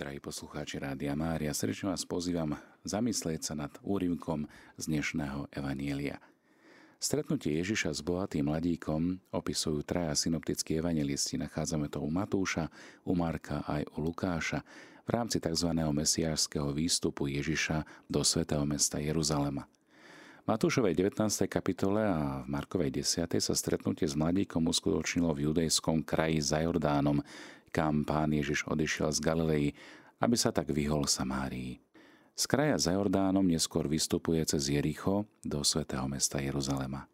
Drahí poslucháči Rádia Mária, srdečne vás pozývam zamyslieť sa nad úrivkom z dnešného Evanielia. Stretnutie Ježiša s bohatým mladíkom opisujú traja synoptickí evangelisti. Nachádzame to u Matúša, u Marka aj u Lukáša v rámci tzv. mesiášského výstupu Ježiša do svätého mesta Jeruzalema. V Matúšovej 19. kapitole a v Markovej 10. sa stretnutie s mladíkom uskutočnilo v judejskom kraji za Jordánom, kam pán Ježiš odišiel z Galilei, aby sa tak vyhol Samárii. Z kraja za Jordánom neskôr vystupuje cez Jericho do svätého mesta Jeruzalema.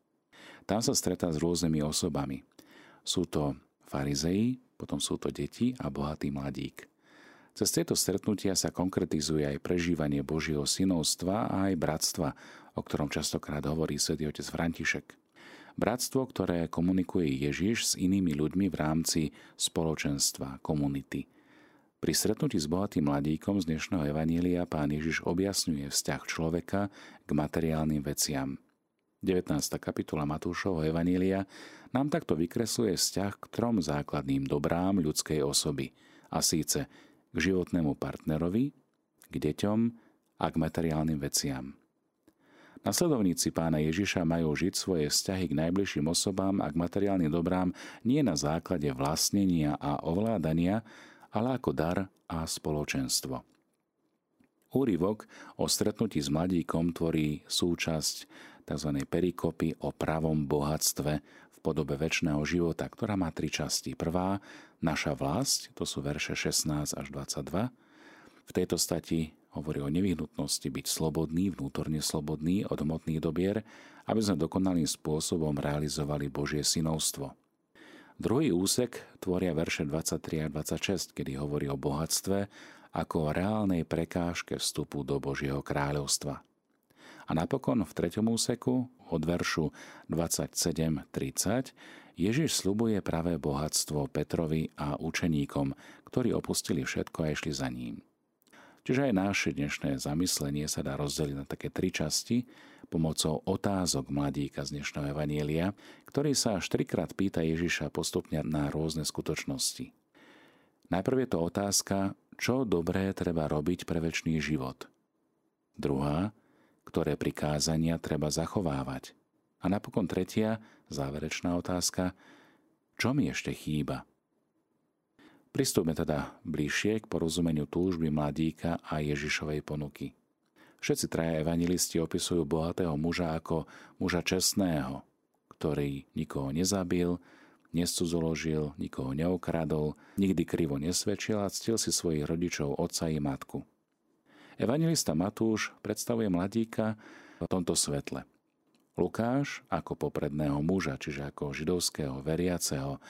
Tam sa stretá s rôznymi osobami. Sú to farizei, potom sú to deti a bohatý mladík. Cez tieto stretnutia sa konkretizuje aj prežívanie Božieho synovstva a aj bratstva, o ktorom častokrát hovorí svätý otec František. Bratstvo, ktoré komunikuje Ježiš s inými ľuďmi v rámci spoločenstva, komunity. Pri stretnutí s bohatým mladíkom z dnešného Evanília pán Ježiš objasňuje vzťah človeka k materiálnym veciam. 19. kapitola Matúšovho Evanília nám takto vykresluje vzťah k trom základným dobrám ľudskej osoby, a síce k životnému partnerovi, k deťom a k materiálnym veciam. Nasledovníci pána Ježiša majú žiť svoje vzťahy k najbližším osobám a k materiálnym dobrám nie na základe vlastnenia a ovládania, ale ako dar a spoločenstvo. Úrivok o stretnutí s mladíkom tvorí súčasť tzv. perikopy o pravom bohatstve v podobe väčšného života, ktorá má tri časti. Prvá, naša vlast, to sú verše 16 až 22. V tejto stati hovorí o nevyhnutnosti byť slobodný, vnútorne slobodný od hmotných dobier, aby sme dokonalým spôsobom realizovali Božie synovstvo. Druhý úsek tvoria verše 23 a 26, kedy hovorí o bohatstve ako o reálnej prekážke vstupu do Božieho kráľovstva. A napokon v treťom úseku od veršu 27.30 Ježiš slubuje pravé bohatstvo Petrovi a učeníkom, ktorí opustili všetko a išli za ním. Čiže aj naše dnešné zamyslenie sa dá rozdeliť na také tri časti pomocou otázok mladíka z dnešného Evanielia, ktorý sa až trikrát pýta Ježiša postupne na rôzne skutočnosti. Najprv je to otázka, čo dobré treba robiť pre väčší život. Druhá, ktoré prikázania treba zachovávať. A napokon tretia, záverečná otázka, čo mi ešte chýba – Pristúpme teda bližšie k porozumeniu túžby mladíka a Ježišovej ponuky. Všetci traja evangelisti opisujú bohatého muža ako muža čestného, ktorý nikoho nezabil, nescudzoložil, nikoho neokradol, nikdy krivo nesvedčil a ctil si svojich rodičov, otca i matku. Evangelista Matúš predstavuje mladíka v tomto svetle. Lukáš ako popredného muža, čiže ako židovského veriaceho,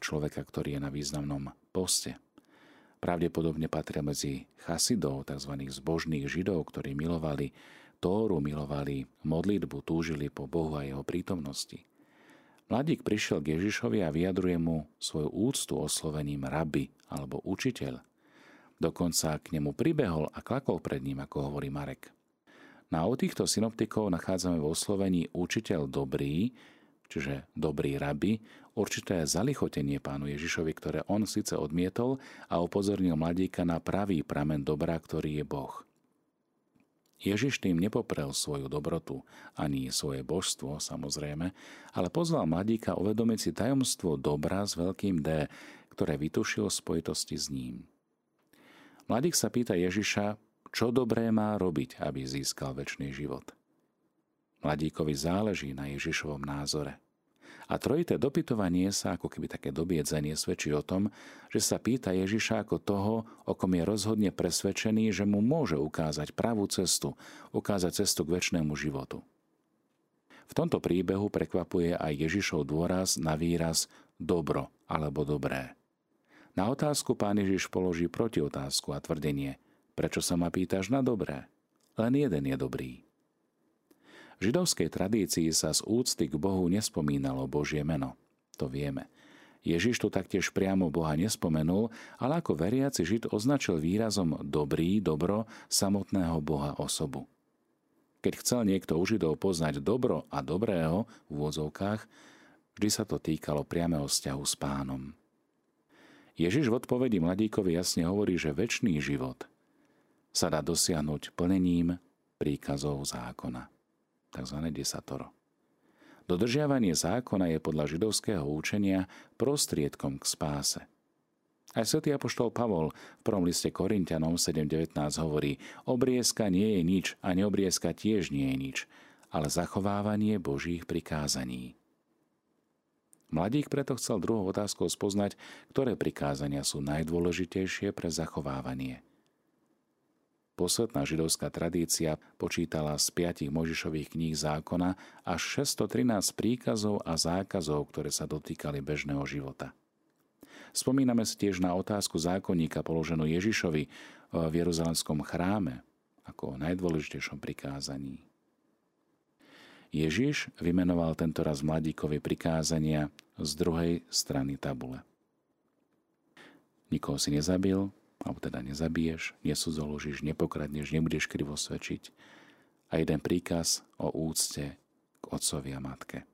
človeka, ktorý je na významnom poste. Pravdepodobne patria medzi chasidov, tzv. zbožných židov, ktorí milovali Tóru, milovali modlitbu, túžili po Bohu a jeho prítomnosti. Mladík prišiel k Ježišovi a vyjadruje mu svoju úctu oslovením rabi alebo učiteľ. Dokonca k nemu pribehol a klakol pred ním, ako hovorí Marek. Na o týchto synoptikov nachádzame vo oslovení učiteľ dobrý, čiže dobrý rabi, určité zalichotenie pánu Ježišovi, ktoré on síce odmietol a upozornil mladíka na pravý pramen dobra, ktorý je Boh. Ježiš tým nepoprel svoju dobrotu, ani svoje božstvo, samozrejme, ale pozval mladíka uvedomiť si tajomstvo dobra s veľkým D, ktoré vytušil v spojitosti s ním. Mladík sa pýta Ježiša, čo dobré má robiť, aby získal väčší život. Mladíkovi záleží na Ježišovom názore. A trojité dopytovanie sa, ako keby také dobiedzenie, svedčí o tom, že sa pýta Ježiša ako toho, o kom je rozhodne presvedčený, že mu môže ukázať pravú cestu, ukázať cestu k väčšnému životu. V tomto príbehu prekvapuje aj Ježišov dôraz na výraz dobro alebo dobré. Na otázku pán Ježiš položí protiotázku a tvrdenie, prečo sa ma pýtaš na dobré? Len jeden je dobrý. Židovskej tradícii sa z úcty k Bohu nespomínalo Božie meno. To vieme. Ježiš tu taktiež priamo Boha nespomenul, ale ako veriaci Žid označil výrazom dobrý, dobro samotného Boha osobu. Keď chcel niekto u Židov poznať dobro a dobrého v úvodzovkách, vždy sa to týkalo priameho vzťahu s pánom. Ježiš v odpovedi mladíkovi jasne hovorí, že väčší život sa dá dosiahnuť plnením príkazov zákona, tzv. desatoro. Dodržiavanie zákona je podľa židovského učenia prostriedkom k spáse. Aj svätý apoštol Pavol v prvom liste Korintianom 7.19 hovorí obriezka nie je nič a neobriezka tiež nie je nič, ale zachovávanie Božích prikázaní. Mladík preto chcel druhou otázkou spoznať, ktoré prikázania sú najdôležitejšie pre zachovávanie. Posvetná židovská tradícia počítala z piatich Možišových kníh zákona až 613 príkazov a zákazov, ktoré sa dotýkali bežného života. Spomíname si tiež na otázku zákonníka položenú Ježišovi v Jeruzalemskom chráme ako o najdôležitejšom prikázaní. Ježiš vymenoval tento raz mladíkovi prikázania z druhej strany tabule. Nikoho si nezabil, alebo teda nezabiješ, nesudzoložíš, nepokradneš, nebudeš krivo svedčiť. A jeden príkaz o úcte k otcovi a matke.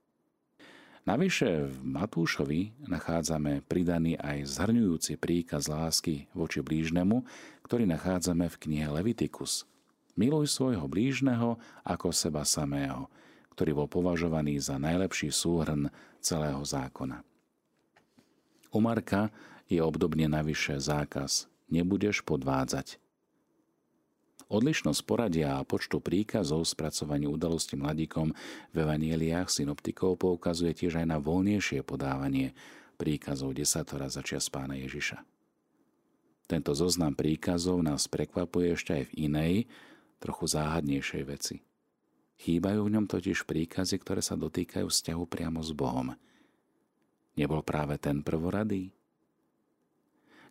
Navyše v Matúšovi nachádzame pridaný aj zhrňujúci príkaz lásky voči blížnemu, ktorý nachádzame v knihe Levitikus. Miluj svojho blížneho ako seba samého – ktorý bol považovaný za najlepší súhrn celého zákona. U Marka je obdobne navyše zákaz nebudeš podvádzať. Odlišnosť poradia a počtu príkazov spracovaní udalosti mladíkom v evanieliách synoptikov poukazuje tiež aj na voľnejšie podávanie príkazov desatora za čas pána Ježiša. Tento zoznam príkazov nás prekvapuje ešte aj v inej, trochu záhadnejšej veci – Chýbajú v ňom totiž príkazy, ktoré sa dotýkajú vzťahu priamo s Bohom. Nebol práve ten prvoradý?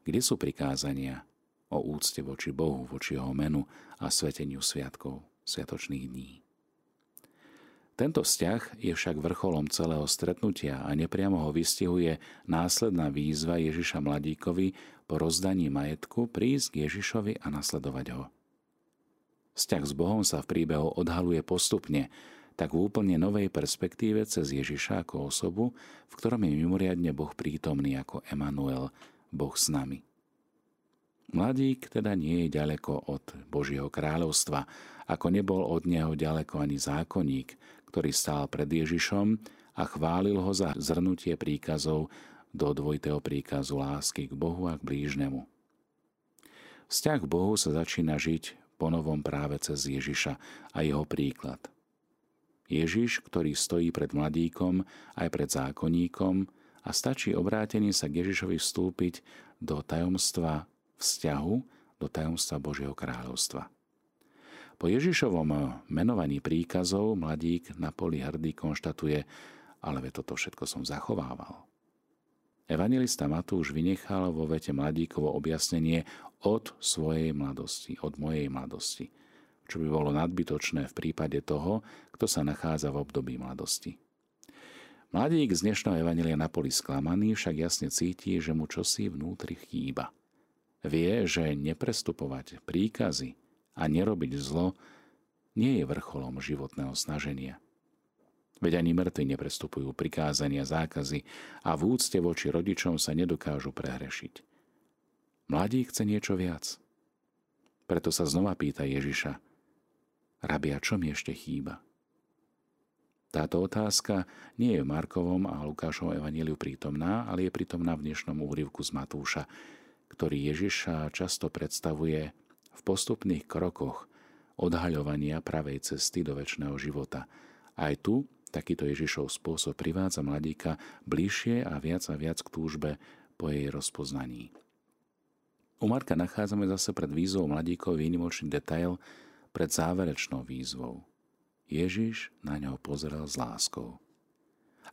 Kde sú prikázania o úcte voči Bohu, voči jeho menu a sveteniu sviatkov, sviatočných dní? Tento vzťah je však vrcholom celého stretnutia a nepriamo ho vystihuje následná výzva Ježiša mladíkovi po rozdaní majetku prísť k Ježišovi a nasledovať ho. Vzťah s Bohom sa v príbehu odhaluje postupne, tak v úplne novej perspektíve cez Ježiša ako osobu, v ktorom je mimoriadne Boh prítomný ako Emanuel, Boh s nami. Mladík teda nie je ďaleko od Božieho kráľovstva, ako nebol od neho ďaleko ani zákonník, ktorý stál pred Ježišom a chválil ho za zhrnutie príkazov do dvojitého príkazu lásky k Bohu a k blížnemu. Vzťah k Bohu sa začína žiť ponovom práve cez Ježiša a jeho príklad. Ježiš, ktorý stojí pred mladíkom aj pred zákonníkom a stačí obrátenie sa k Ježišovi vstúpiť do tajomstva vzťahu, do tajomstva Božieho kráľovstva. Po Ježišovom menovaní príkazov mladík na poli hrdý konštatuje, ale toto všetko som zachovával. Evangelista Matúš vynechal vo vete mladíkovo objasnenie od svojej mladosti, od mojej mladosti, čo by bolo nadbytočné v prípade toho, kto sa nachádza v období mladosti. Mladík z dnešného Evangelia na poli sklamaný však jasne cíti, že mu čosi vnútri chýba. Vie, že neprestupovať príkazy a nerobiť zlo nie je vrcholom životného snaženia – Veď ani mŕtvi neprestupujú prikázania, zákazy a v úcte voči rodičom sa nedokážu prehrešiť. Mladí chce niečo viac. Preto sa znova pýta Ježiša, rabia, čo mi ešte chýba? Táto otázka nie je v Markovom a Lukášovom evaníliu prítomná, ale je prítomná v dnešnom úryvku z Matúša, ktorý Ježiša často predstavuje v postupných krokoch odhaľovania pravej cesty do väčšného života. Aj tu Takýto Ježišov spôsob privádza mladíka bližšie a viac a viac k túžbe po jej rozpoznaní. U Marka nachádzame zase pred výzvou mladíkov výnimočný detail pred záverečnou výzvou. Ježiš na ňo pozrel s láskou.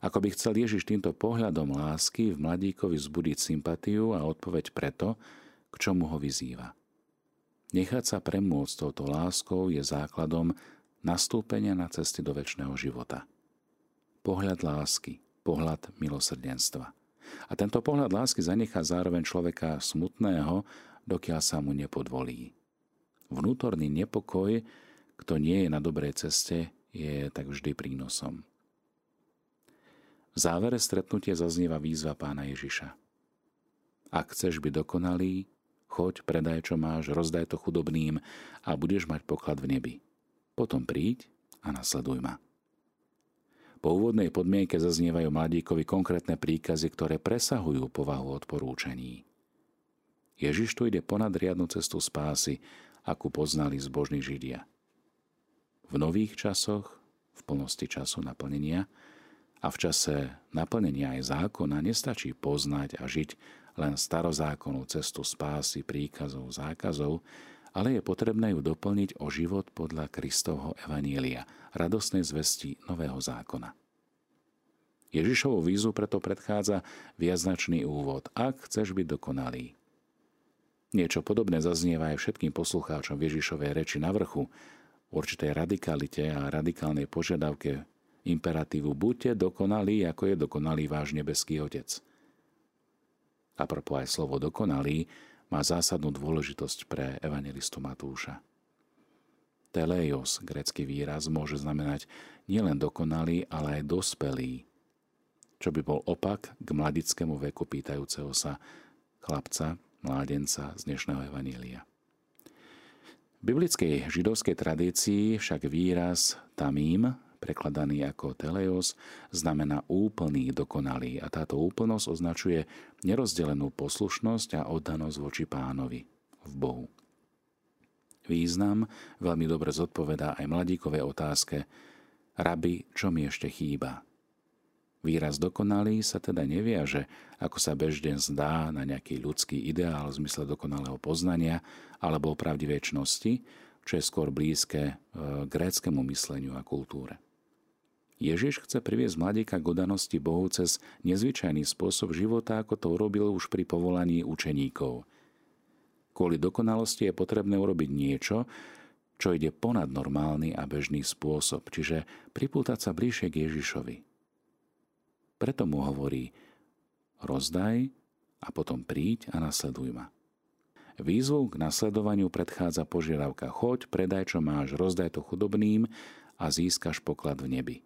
Ako by chcel Ježiš týmto pohľadom lásky v mladíkovi vzbudiť sympatiu a odpoveď preto, k čomu ho vyzýva. Nechať sa premôcť touto láskou je základom nastúpenia na cesty do väčšného života – pohľad lásky, pohľad milosrdenstva. A tento pohľad lásky zanechá zároveň človeka smutného, dokiaľ sa mu nepodvolí. Vnútorný nepokoj, kto nie je na dobrej ceste, je tak vždy prínosom. V závere stretnutie zaznieva výzva pána Ježiša. Ak chceš byť dokonalý, choď, predaj, čo máš, rozdaj to chudobným a budeš mať poklad v nebi. Potom príď a nasleduj ma. Po úvodnej podmienke zaznievajú mladíkovi konkrétne príkazy, ktoré presahujú povahu odporúčaní. Ježiš tu ide ponad riadnu cestu spásy, akú poznali zbožní Židia. V nových časoch, v plnosti času naplnenia a v čase naplnenia aj zákona nestačí poznať a žiť len starozákonnú cestu spásy, príkazov, zákazov, ale je potrebné ju doplniť o život podľa Kristovho Evanielia, radosnej zvesti Nového zákona. Ježišovu vízu preto predchádza viaznačný úvod. Ak chceš byť dokonalý. Niečo podobné zaznieva aj všetkým poslucháčom Ježišovej reči na vrchu, určitej radikalite a radikálnej požiadavke imperatívu buďte dokonalí, ako je dokonalý váš nebeský Otec. A propos aj slovo dokonalý má zásadnú dôležitosť pre evangelistu Matúša. Teleios, grecký výraz, môže znamenať nielen dokonalý, ale aj dospelý, čo by bol opak k mladickému veku pýtajúceho sa chlapca, mládenca z dnešného evanília. Biblickej židovskej tradícii však výraz tamím prekladaný ako teleos, znamená úplný, dokonalý a táto úplnosť označuje nerozdelenú poslušnosť a oddanosť voči pánovi, v Bohu. Význam veľmi dobre zodpovedá aj mladíkovej otázke Rabi, čo mi ešte chýba? Výraz dokonalý sa teda neviaže, ako sa bežne zdá na nejaký ľudský ideál v zmysle dokonalého poznania alebo opravdi väčšnosti, čo je skôr blízke e, gréckému mysleniu a kultúre. Ježiš chce priviesť mladíka k odanosti Bohu cez nezvyčajný spôsob života, ako to urobil už pri povolaní učeníkov. Kvôli dokonalosti je potrebné urobiť niečo, čo ide ponad normálny a bežný spôsob, čiže pripútať sa bližšie k Ježišovi. Preto mu hovorí, rozdaj a potom príď a nasleduj ma. Výzvu k nasledovaniu predchádza požiadavka choď, predaj čo máš, rozdaj to chudobným a získaš poklad v nebi.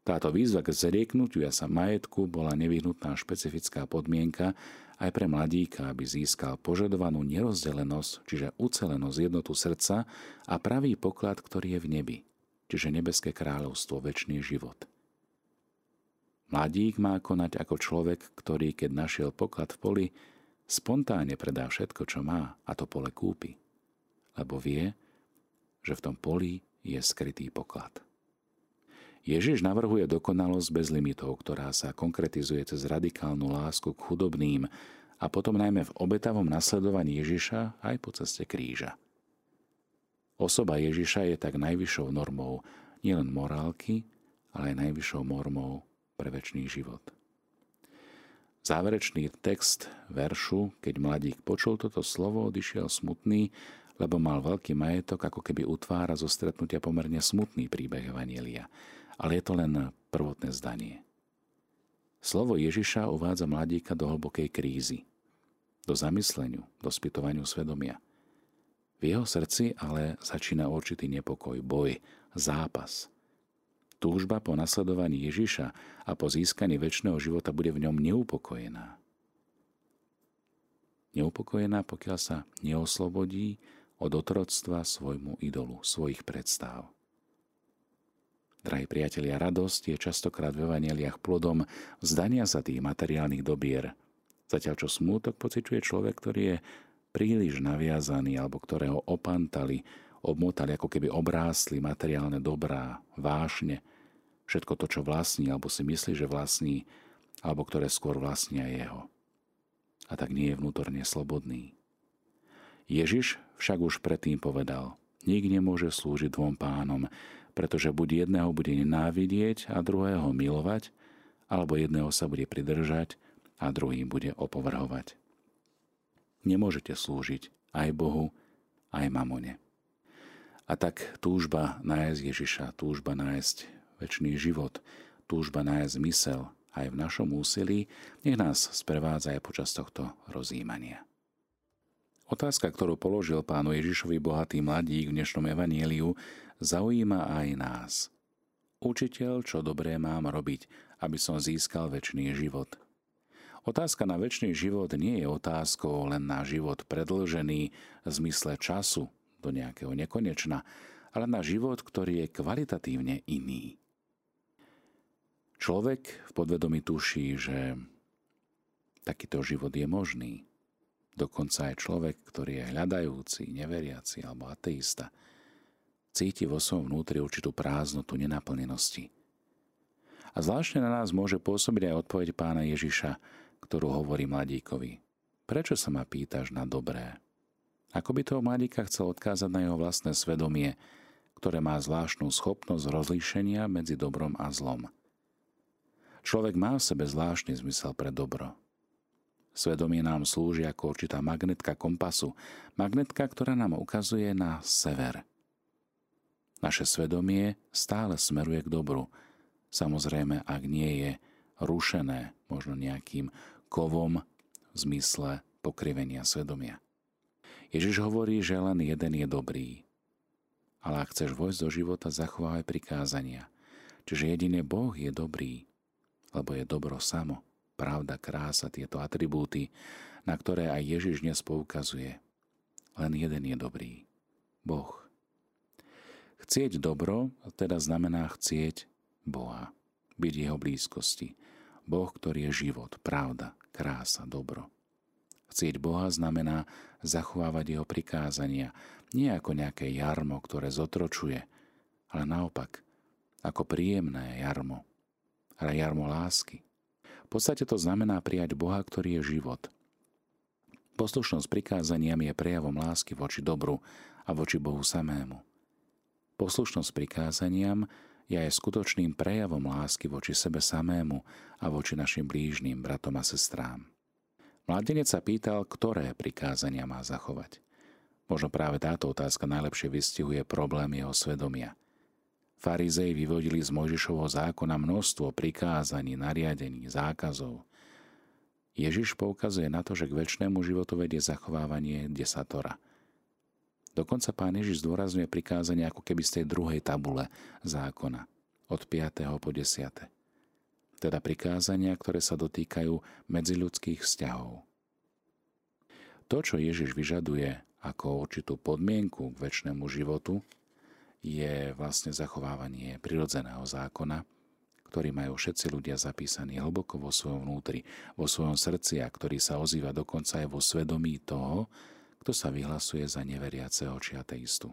Táto výzva k zrieknutiu sa majetku bola nevyhnutná špecifická podmienka aj pre mladíka, aby získal požadovanú nerozdelenosť, čiže ucelenosť jednotu srdca a pravý poklad, ktorý je v nebi, čiže nebeské kráľovstvo, väčší život. Mladík má konať ako človek, ktorý, keď našiel poklad v poli, spontánne predá všetko, čo má a to pole kúpi, lebo vie, že v tom poli je skrytý poklad. Ježiš navrhuje dokonalosť bez limitov, ktorá sa konkretizuje cez radikálnu lásku k chudobným a potom najmä v obetavom nasledovaní Ježiša aj po ceste kríža. Osoba Ježiša je tak najvyššou normou nielen morálky, ale aj najvyššou normou pre väčší život. Záverečný text veršu, keď mladík počul toto slovo, odišiel smutný, lebo mal veľký majetok, ako keby utvára zo stretnutia pomerne smutný príbeh Evanielia – ale je to len prvotné zdanie. Slovo Ježiša uvádza mladíka do hlbokej krízy, do zamysleniu, do spytovaniu svedomia. V jeho srdci ale začína určitý nepokoj, boj, zápas. Túžba po nasledovaní Ježiša a po získaní väčšného života bude v ňom neupokojená. Neupokojená, pokiaľ sa neoslobodí od otroctva svojmu idolu, svojich predstav. Drahí priatelia, radosť je častokrát v evaneliách plodom vzdania sa tých materiálnych dobier. Zatiaľ čo smútok pociťuje človek, ktorý je príliš naviazaný alebo ktorého opantali, obmotali, ako keby obrástli materiálne dobrá, vášne, všetko to, čo vlastní alebo si myslí, že vlastní, alebo ktoré skôr vlastnia jeho. A tak nie je vnútorne slobodný. Ježiš však už predtým povedal, nik nemôže slúžiť dvom pánom, pretože buď jedného bude nenávidieť a druhého milovať, alebo jedného sa bude pridržať a druhým bude opovrhovať. Nemôžete slúžiť aj Bohu, aj mamone. A tak túžba nájsť Ježiša, túžba nájsť väčší život, túžba nájsť zmysel aj v našom úsilí, nech nás sprevádza aj počas tohto rozjímania. Otázka, ktorú položil pánu Ježišovi bohatý mladík v dnešnom evanieliu, zaujíma aj nás. Učiteľ, čo dobré mám robiť, aby som získal väčší život? Otázka na väčší život nie je otázkou len na život predlžený v zmysle času do nejakého nekonečna, ale na život, ktorý je kvalitatívne iný. Človek v podvedomí tuší, že takýto život je možný. Dokonca aj človek, ktorý je hľadajúci, neveriaci alebo ateista, cíti vo svojom vnútri určitú prázdnotu nenaplnenosti. A zvláštne na nás môže pôsobiť aj odpoveď pána Ježiša, ktorú hovorí mladíkovi. Prečo sa ma pýtaš na dobré? Ako by toho mladíka chcel odkázať na jeho vlastné svedomie, ktoré má zvláštnu schopnosť rozlíšenia medzi dobrom a zlom. Človek má v sebe zvláštny zmysel pre dobro. Svedomie nám slúži ako určitá magnetka kompasu, magnetka, ktorá nám ukazuje na sever. Naše svedomie stále smeruje k dobru, samozrejme, ak nie je rušené možno nejakým kovom v zmysle pokrivenia svedomia. Ježiš hovorí, že len jeden je dobrý. Ale ak chceš vojsť do života, zachovávaj prikázania. Čiže jediný Boh je dobrý, lebo je dobro samo, pravda, krása, tieto atribúty, na ktoré aj Ježiš dnes poukazuje. Len jeden je dobrý. Boh. Chcieť dobro teda znamená chcieť Boha, byť jeho blízkosti. Boh, ktorý je život, pravda, krása, dobro. Chcieť Boha znamená zachovávať jeho prikázania, nie ako nejaké jarmo, ktoré zotročuje, ale naopak, ako príjemné jarmo, ale jarmo lásky. V podstate to znamená prijať Boha, ktorý je život. Poslušnosť prikázaniam je prejavom lásky voči dobru a voči Bohu samému. Poslušnosť prikázaniam je aj skutočným prejavom lásky voči sebe samému a voči našim blížnym bratom a sestrám. Mladenec sa pýtal, ktoré prikázania má zachovať. Možno práve táto otázka najlepšie vystihuje problém jeho svedomia. Farizei vyvodili z Mojžišovho zákona množstvo prikázaní, nariadení, zákazov. Ježiš poukazuje na to, že k väčšnému životu vedie zachovávanie desatora. Dokonca pán Ježiš zdôrazňuje prikázanie ako keby z tej druhej tabule zákona, od 5. po 10 teda prikázania, ktoré sa dotýkajú medziľudských vzťahov. To, čo Ježiš vyžaduje ako určitú podmienku k väčšnému životu, je vlastne zachovávanie prirodzeného zákona, ktorý majú všetci ľudia zapísaný hlboko vo svojom vnútri, vo svojom srdci a ktorý sa ozýva dokonca aj vo svedomí toho, kto sa vyhlasuje za neveriaceho či ateistu.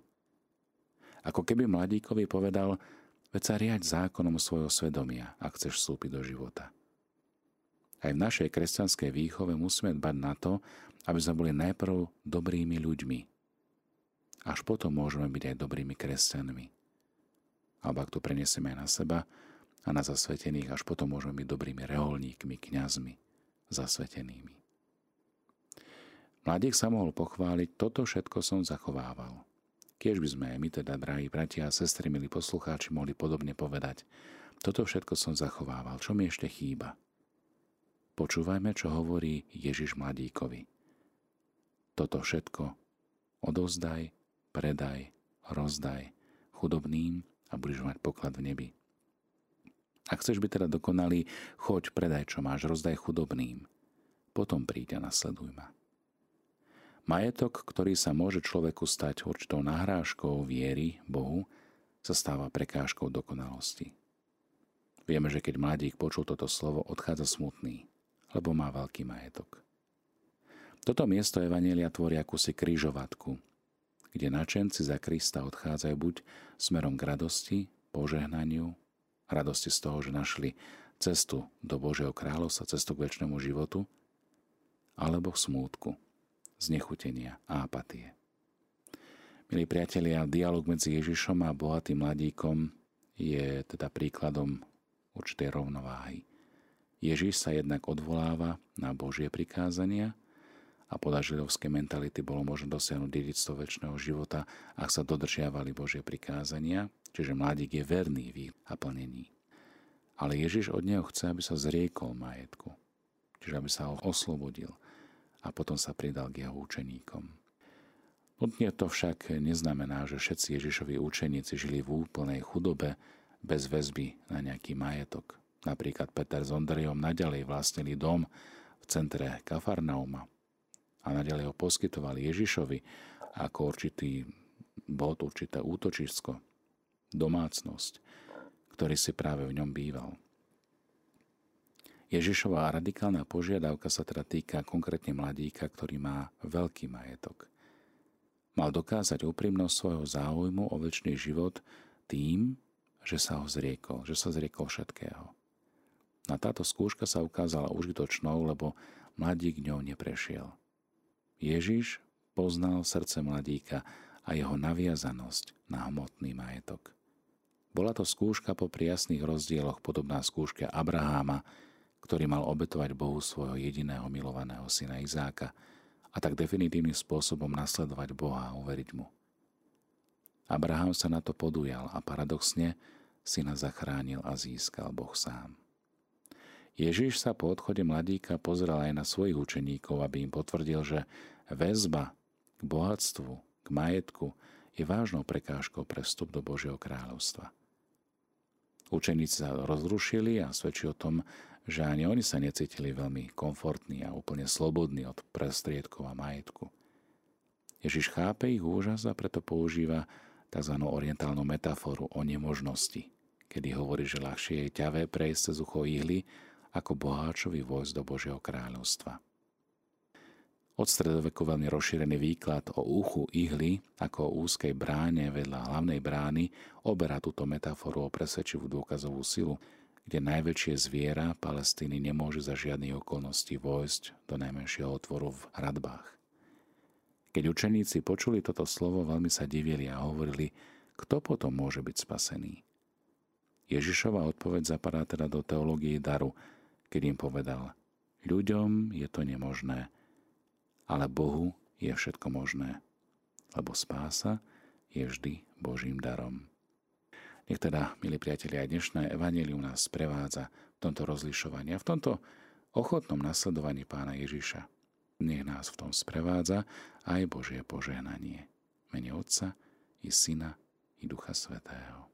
Ako keby mladíkovi povedal, Veď sa riať zákonom svojho svedomia, ak chceš vstúpiť do života. Aj v našej kresťanskej výchove musíme dbať na to, aby sme boli najprv dobrými ľuďmi. Až potom môžeme byť aj dobrými kresťanmi. Alebo ak to prenesieme aj na seba a na zasvetených, až potom môžeme byť dobrými reholníkmi, kňazmi, zasvetenými. Mladík sa mohol pochváliť, toto všetko som zachovával. Kiež by sme aj my teda, drahí bratia a sestry, milí poslucháči, mohli podobne povedať. Toto všetko som zachovával. Čo mi ešte chýba? Počúvajme, čo hovorí Ježiš mladíkovi. Toto všetko odozdaj, predaj, rozdaj chudobným a budeš mať poklad v nebi. Ak chceš byť teda dokonalý, choď, predaj, čo máš, rozdaj chudobným. Potom príď a nasleduj ma. Majetok, ktorý sa môže človeku stať určitou nahrážkou viery Bohu, sa stáva prekážkou dokonalosti. Vieme, že keď mladík počul toto slovo, odchádza smutný, lebo má veľký majetok. Toto miesto Evanielia tvorí akúsi krížovatku, kde načenci za Krista odchádzajú buď smerom k radosti, požehnaniu, radosti z toho, že našli cestu do Božieho kráľovstva, cestu k väčšnému životu, alebo k smútku, znechutenia a apatie. Milí priatelia, dialog medzi Ježišom a bohatým mladíkom je teda príkladom určitej rovnováhy. Ježiš sa jednak odvoláva na Božie prikázania a podľa židovskej mentality bolo možné dosiahnuť dedictvo väčšného života, ak sa dodržiavali Božie prikázania, čiže mladík je verný v ich naplnení. Ale Ježiš od neho chce, aby sa zriekol majetku, čiže aby sa ho oslobodil – a potom sa pridal k jeho učeníkom. Nutne to však neznamená, že všetci Ježišovi učeníci žili v úplnej chudobe bez väzby na nejaký majetok. Napríklad Peter s Ondrejom naďalej vlastnili dom v centre Kafarnauma a nadalej ho poskytoval Ježišovi ako určitý bod, určité útočisko, domácnosť, ktorý si práve v ňom býval. Ježišová radikálna požiadavka sa teda týka konkrétne mladíka, ktorý má veľký majetok. Mal dokázať úprimnosť svojho záujmu o väčší život tým, že sa ho zriekol, že sa zriekol všetkého. Na táto skúška sa ukázala užitočnou, lebo mladík ňou neprešiel. Ježiš poznal srdce mladíka a jeho naviazanosť na hmotný majetok. Bola to skúška po priasných rozdieloch podobná skúške Abraháma, ktorý mal obetovať Bohu svojho jediného milovaného syna Izáka a tak definitívnym spôsobom nasledovať Boha a uveriť mu. Abraham sa na to podujal a paradoxne syna zachránil a získal Boh sám. Ježiš sa po odchode mladíka pozrel aj na svojich učeníkov, aby im potvrdil, že väzba k bohatstvu, k majetku je vážnou prekážkou pre vstup do Božieho kráľovstva. Učeníci sa rozrušili a svedčí o tom, že ani oni sa necítili veľmi komfortní a úplne slobodní od prestriedkov a majetku. Ježiš chápe ich úžas a preto používa tzv. orientálnu metaforu o nemožnosti, kedy hovorí, že ľahšie je ťavé prejsť cez ucho ihly, ako boháčovi vojsť do Božieho kráľovstva. Od stredoveku veľmi rozšírený výklad o uchu ihly ako o úzkej bráne vedľa hlavnej brány oberá túto metaforu o presvedčivú dôkazovú silu, kde najväčšie zviera Palestíny nemôže za žiadnych okolností vojsť do najmenšieho otvoru v hradbách. Keď učeníci počuli toto slovo, veľmi sa divili a hovorili, kto potom môže byť spasený. Ježišova odpoveď zapadá teda do teológie daru, keď im povedal, ľuďom je to nemožné, ale Bohu je všetko možné, lebo spása je vždy Božím darom. Nech teda, milí priatelia, aj dnešné evanelium nás sprevádza v tomto rozlišovaní a v tomto ochotnom nasledovaní pána Ježiša. Nech nás v tom sprevádza aj Božie požehnanie. Mene Otca i Syna i Ducha Svetého.